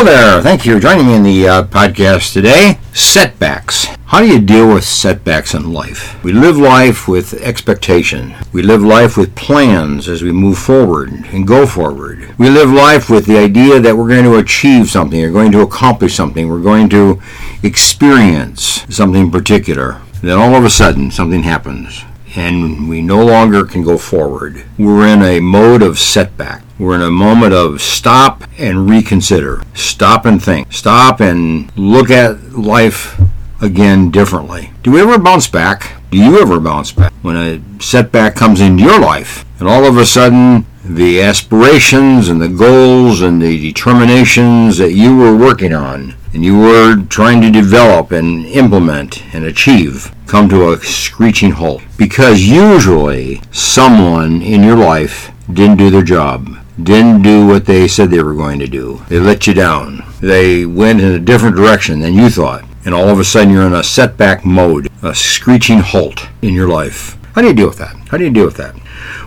Hello there. Thank you for joining me in the uh, podcast today. Setbacks. How do you deal with setbacks in life? We live life with expectation. We live life with plans as we move forward and go forward. We live life with the idea that we're going to achieve something, we're going to accomplish something, we're going to experience something particular. Then all of a sudden, something happens and we no longer can go forward. We're in a mode of setback. We're in a moment of stop and reconsider. Stop and think. Stop and look at life again differently. Do we ever bounce back? Do you ever bounce back when a setback comes into your life and all of a sudden the aspirations and the goals and the determinations that you were working on and you were trying to develop and implement and achieve come to a screeching halt. Because usually someone in your life didn't do their job didn't do what they said they were going to do. They let you down. They went in a different direction than you thought. And all of a sudden you're in a setback mode a screeching halt in your life. How do you deal with that? How do you deal with that?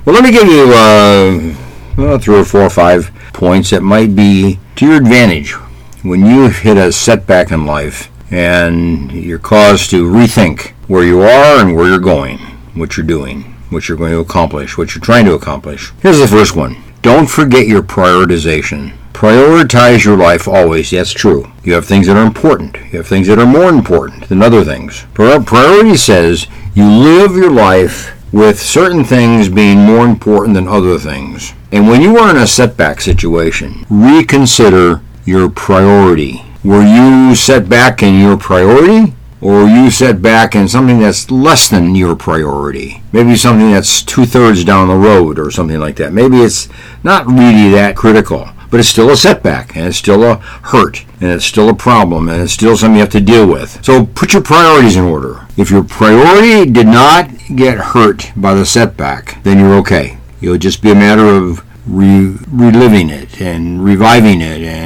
Well, let me give you uh, well, three or four or five points that might be to your advantage when you hit a setback in life and you're caused to rethink where you are and where you're going, what you're doing, what you're going to accomplish, what you're trying to accomplish. Here's the first one. Don't forget your prioritization. Prioritize your life always. That's true. You have things that are important. You have things that are more important than other things. Priority says you live your life with certain things being more important than other things. And when you are in a setback situation, reconsider your priority. Were you set back in your priority? Or you set back in something that's less than your priority? Maybe something that's two thirds down the road or something like that. Maybe it's not really that critical but it's still a setback and it's still a hurt and it's still a problem and it's still something you have to deal with. So put your priorities in order. If your priority did not get hurt by the setback, then you're okay. It'll just be a matter of re- reliving it and reviving it and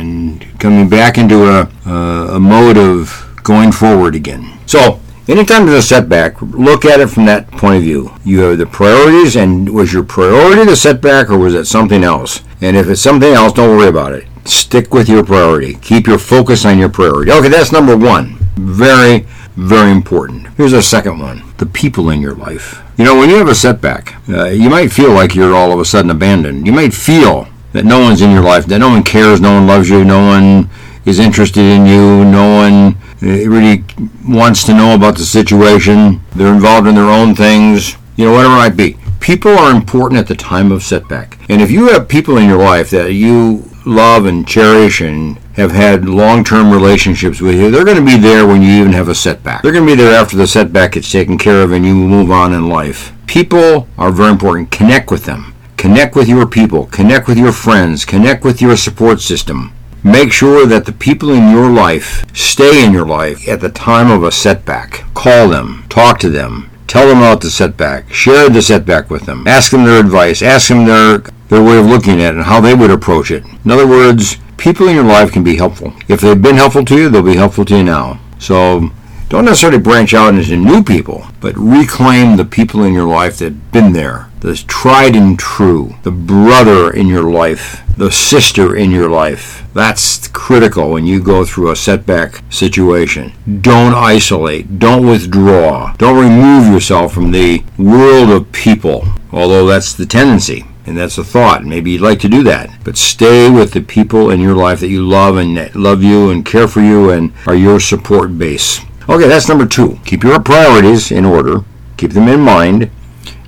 coming back into a, a, mode of going forward again. So Anytime there's a setback, look at it from that point of view. You have the priorities, and was your priority the setback, or was it something else? And if it's something else, don't worry about it. Stick with your priority. Keep your focus on your priority. Okay, that's number one. Very, very important. Here's a second one the people in your life. You know, when you have a setback, uh, you might feel like you're all of a sudden abandoned. You might feel that no one's in your life, that no one cares, no one loves you, no one is interested in you, no one uh, really wants to know about the situation, they're involved in their own things, you know, whatever it might be. People are important at the time of setback. And if you have people in your life that you love and cherish and have had long-term relationships with you, they're going to be there when you even have a setback. They're going to be there after the setback gets taken care of and you move on in life. People are very important. Connect with them. Connect with your people. Connect with your friends. Connect with your support system. Make sure that the people in your life stay in your life at the time of a setback. Call them, talk to them, tell them about the setback, share the setback with them, ask them their advice, ask them their, their way of looking at it and how they would approach it. In other words, people in your life can be helpful. If they've been helpful to you, they'll be helpful to you now. So don't necessarily branch out into new people, but reclaim the people in your life that have been there, the tried and true, the brother in your life, the sister in your life. That's critical when you go through a setback situation. Don't isolate, don't withdraw, don't remove yourself from the world of people, although that's the tendency and that's a thought. Maybe you'd like to do that. But stay with the people in your life that you love and that love you and care for you and are your support base. Okay, that's number two. Keep your priorities in order, keep them in mind,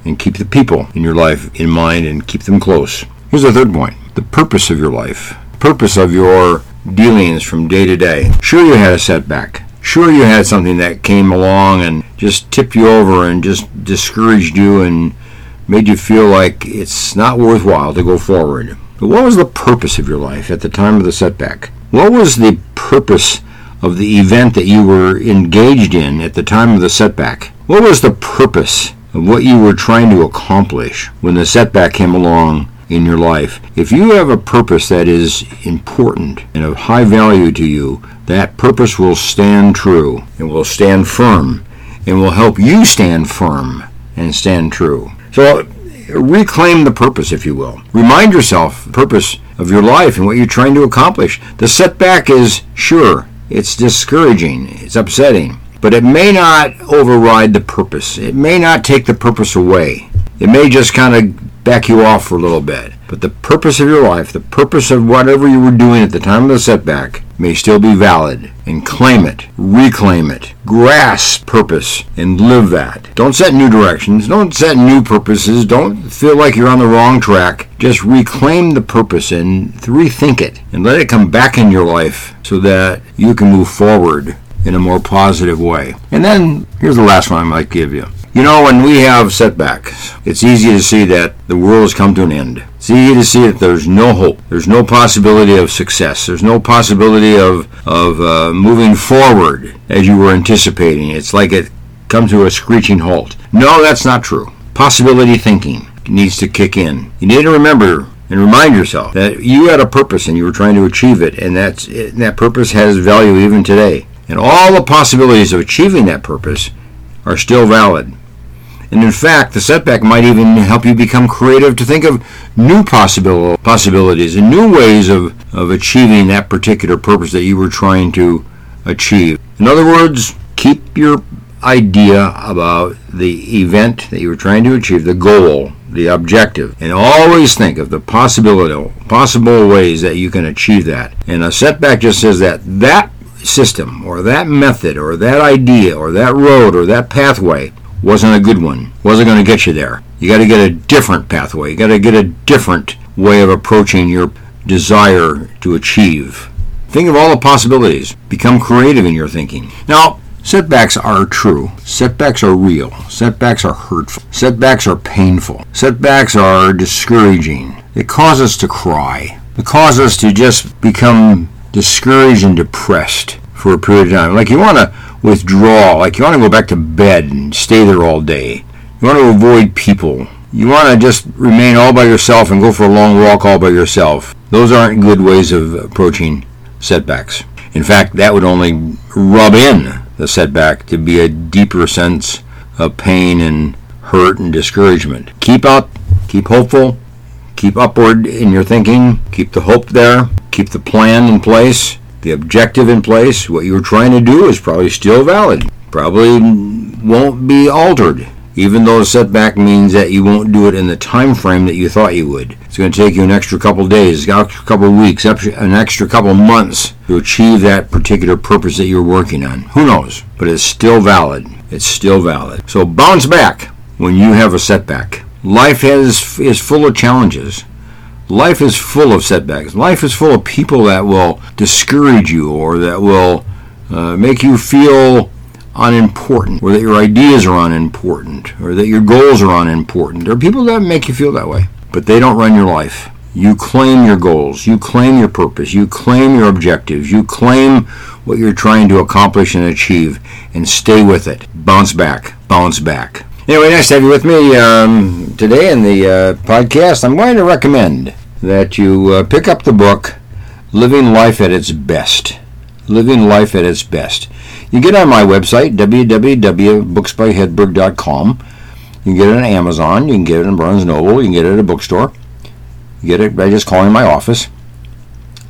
and keep the people in your life in mind and keep them close. Here's the third point the purpose of your life, purpose of your dealings from day to day. Sure, you had a setback. Sure, you had something that came along and just tipped you over and just discouraged you and made you feel like it's not worthwhile to go forward. But what was the purpose of your life at the time of the setback? What was the purpose of the event that you were engaged in at the time of the setback? What was the purpose of what you were trying to accomplish when the setback came along in your life? If you have a purpose that is important and of high value to you, that purpose will stand true and will stand firm and will help you stand firm and stand true. So reclaim the purpose, if you will. Remind yourself purpose of your life and what you're trying to accomplish. The setback is sure, it's discouraging, it's upsetting, but it may not override the purpose. It may not take the purpose away. It may just kind of back you off for a little bit. But the purpose of your life, the purpose of whatever you were doing at the time of the setback, may still be valid. And claim it, reclaim it, grasp purpose, and live that. Don't set new directions, don't set new purposes, don't feel like you're on the wrong track. Just reclaim the purpose and rethink it, and let it come back in your life so that you can move forward in a more positive way. And then here's the last one I might give you. You know, when we have setbacks, it's easy to see that the world has come to an end. It's easy to see that there's no hope. There's no possibility of success. There's no possibility of, of uh, moving forward as you were anticipating. It's like it comes to a screeching halt. No, that's not true. Possibility thinking needs to kick in. You need to remember and remind yourself that you had a purpose and you were trying to achieve it, and that's, that purpose has value even today. And all the possibilities of achieving that purpose are still valid. And in fact, the setback might even help you become creative to think of new possibilities and new ways of, of achieving that particular purpose that you were trying to achieve. In other words, keep your idea about the event that you were trying to achieve, the goal, the objective, and always think of the possibility, possible ways that you can achieve that. And a setback just says that that system or that method or that idea or that road or that pathway wasn't a good one. Wasn't going to get you there. You got to get a different pathway. You got to get a different way of approaching your desire to achieve. Think of all the possibilities. Become creative in your thinking. Now, setbacks are true. Setbacks are real. Setbacks are hurtful. Setbacks are painful. Setbacks are discouraging. They cause us to cry. They cause us to just become discouraged and depressed for a period of time. Like you want to withdraw, like you want to go back to bed and stay there all day. You want to avoid people. You want to just remain all by yourself and go for a long walk all by yourself. Those aren't good ways of approaching setbacks. In fact, that would only rub in the setback to be a deeper sense of pain and hurt and discouragement. Keep up, keep hopeful, keep upward in your thinking, keep the hope there, keep the plan in place, the objective in place, what you're trying to do is probably still valid. Probably won't be altered, even though a setback means that you won't do it in the time frame that you thought you would. It's going to take you an extra couple days, a couple weeks, an extra couple months to achieve that particular purpose that you're working on. Who knows? But it's still valid. It's still valid. So bounce back when you have a setback. Life has, is full of challenges. Life is full of setbacks. Life is full of people that will discourage you or that will uh, make you feel unimportant or that your ideas are unimportant or that your goals are unimportant. There are people that make you feel that way, but they don't run your life. You claim your goals, you claim your purpose, you claim your objectives, you claim what you're trying to accomplish and achieve, and stay with it. Bounce back, bounce back. Anyway, nice to have you with me um, today in the uh, podcast. I'm going to recommend that you uh, pick up the book Living Life at Its Best. Living Life at Its Best. You get on my website, www.booksbyhedberg.com. You can get it on Amazon. You can get it in Barnes Noble. You can get it at a bookstore. You get it by just calling my office.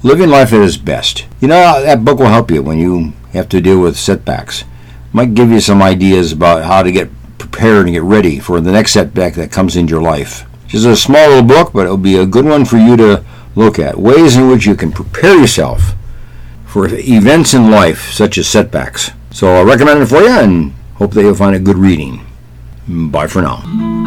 Living Life at Its Best. You know, that book will help you when you have to deal with setbacks. Might give you some ideas about how to get prepared and get ready for the next setback that comes into your life. This is a small little book, but it'll be a good one for you to look at. Ways in which you can prepare yourself for events in life, such as setbacks. So I recommend it for you and hope that you'll find it good reading. Bye for now.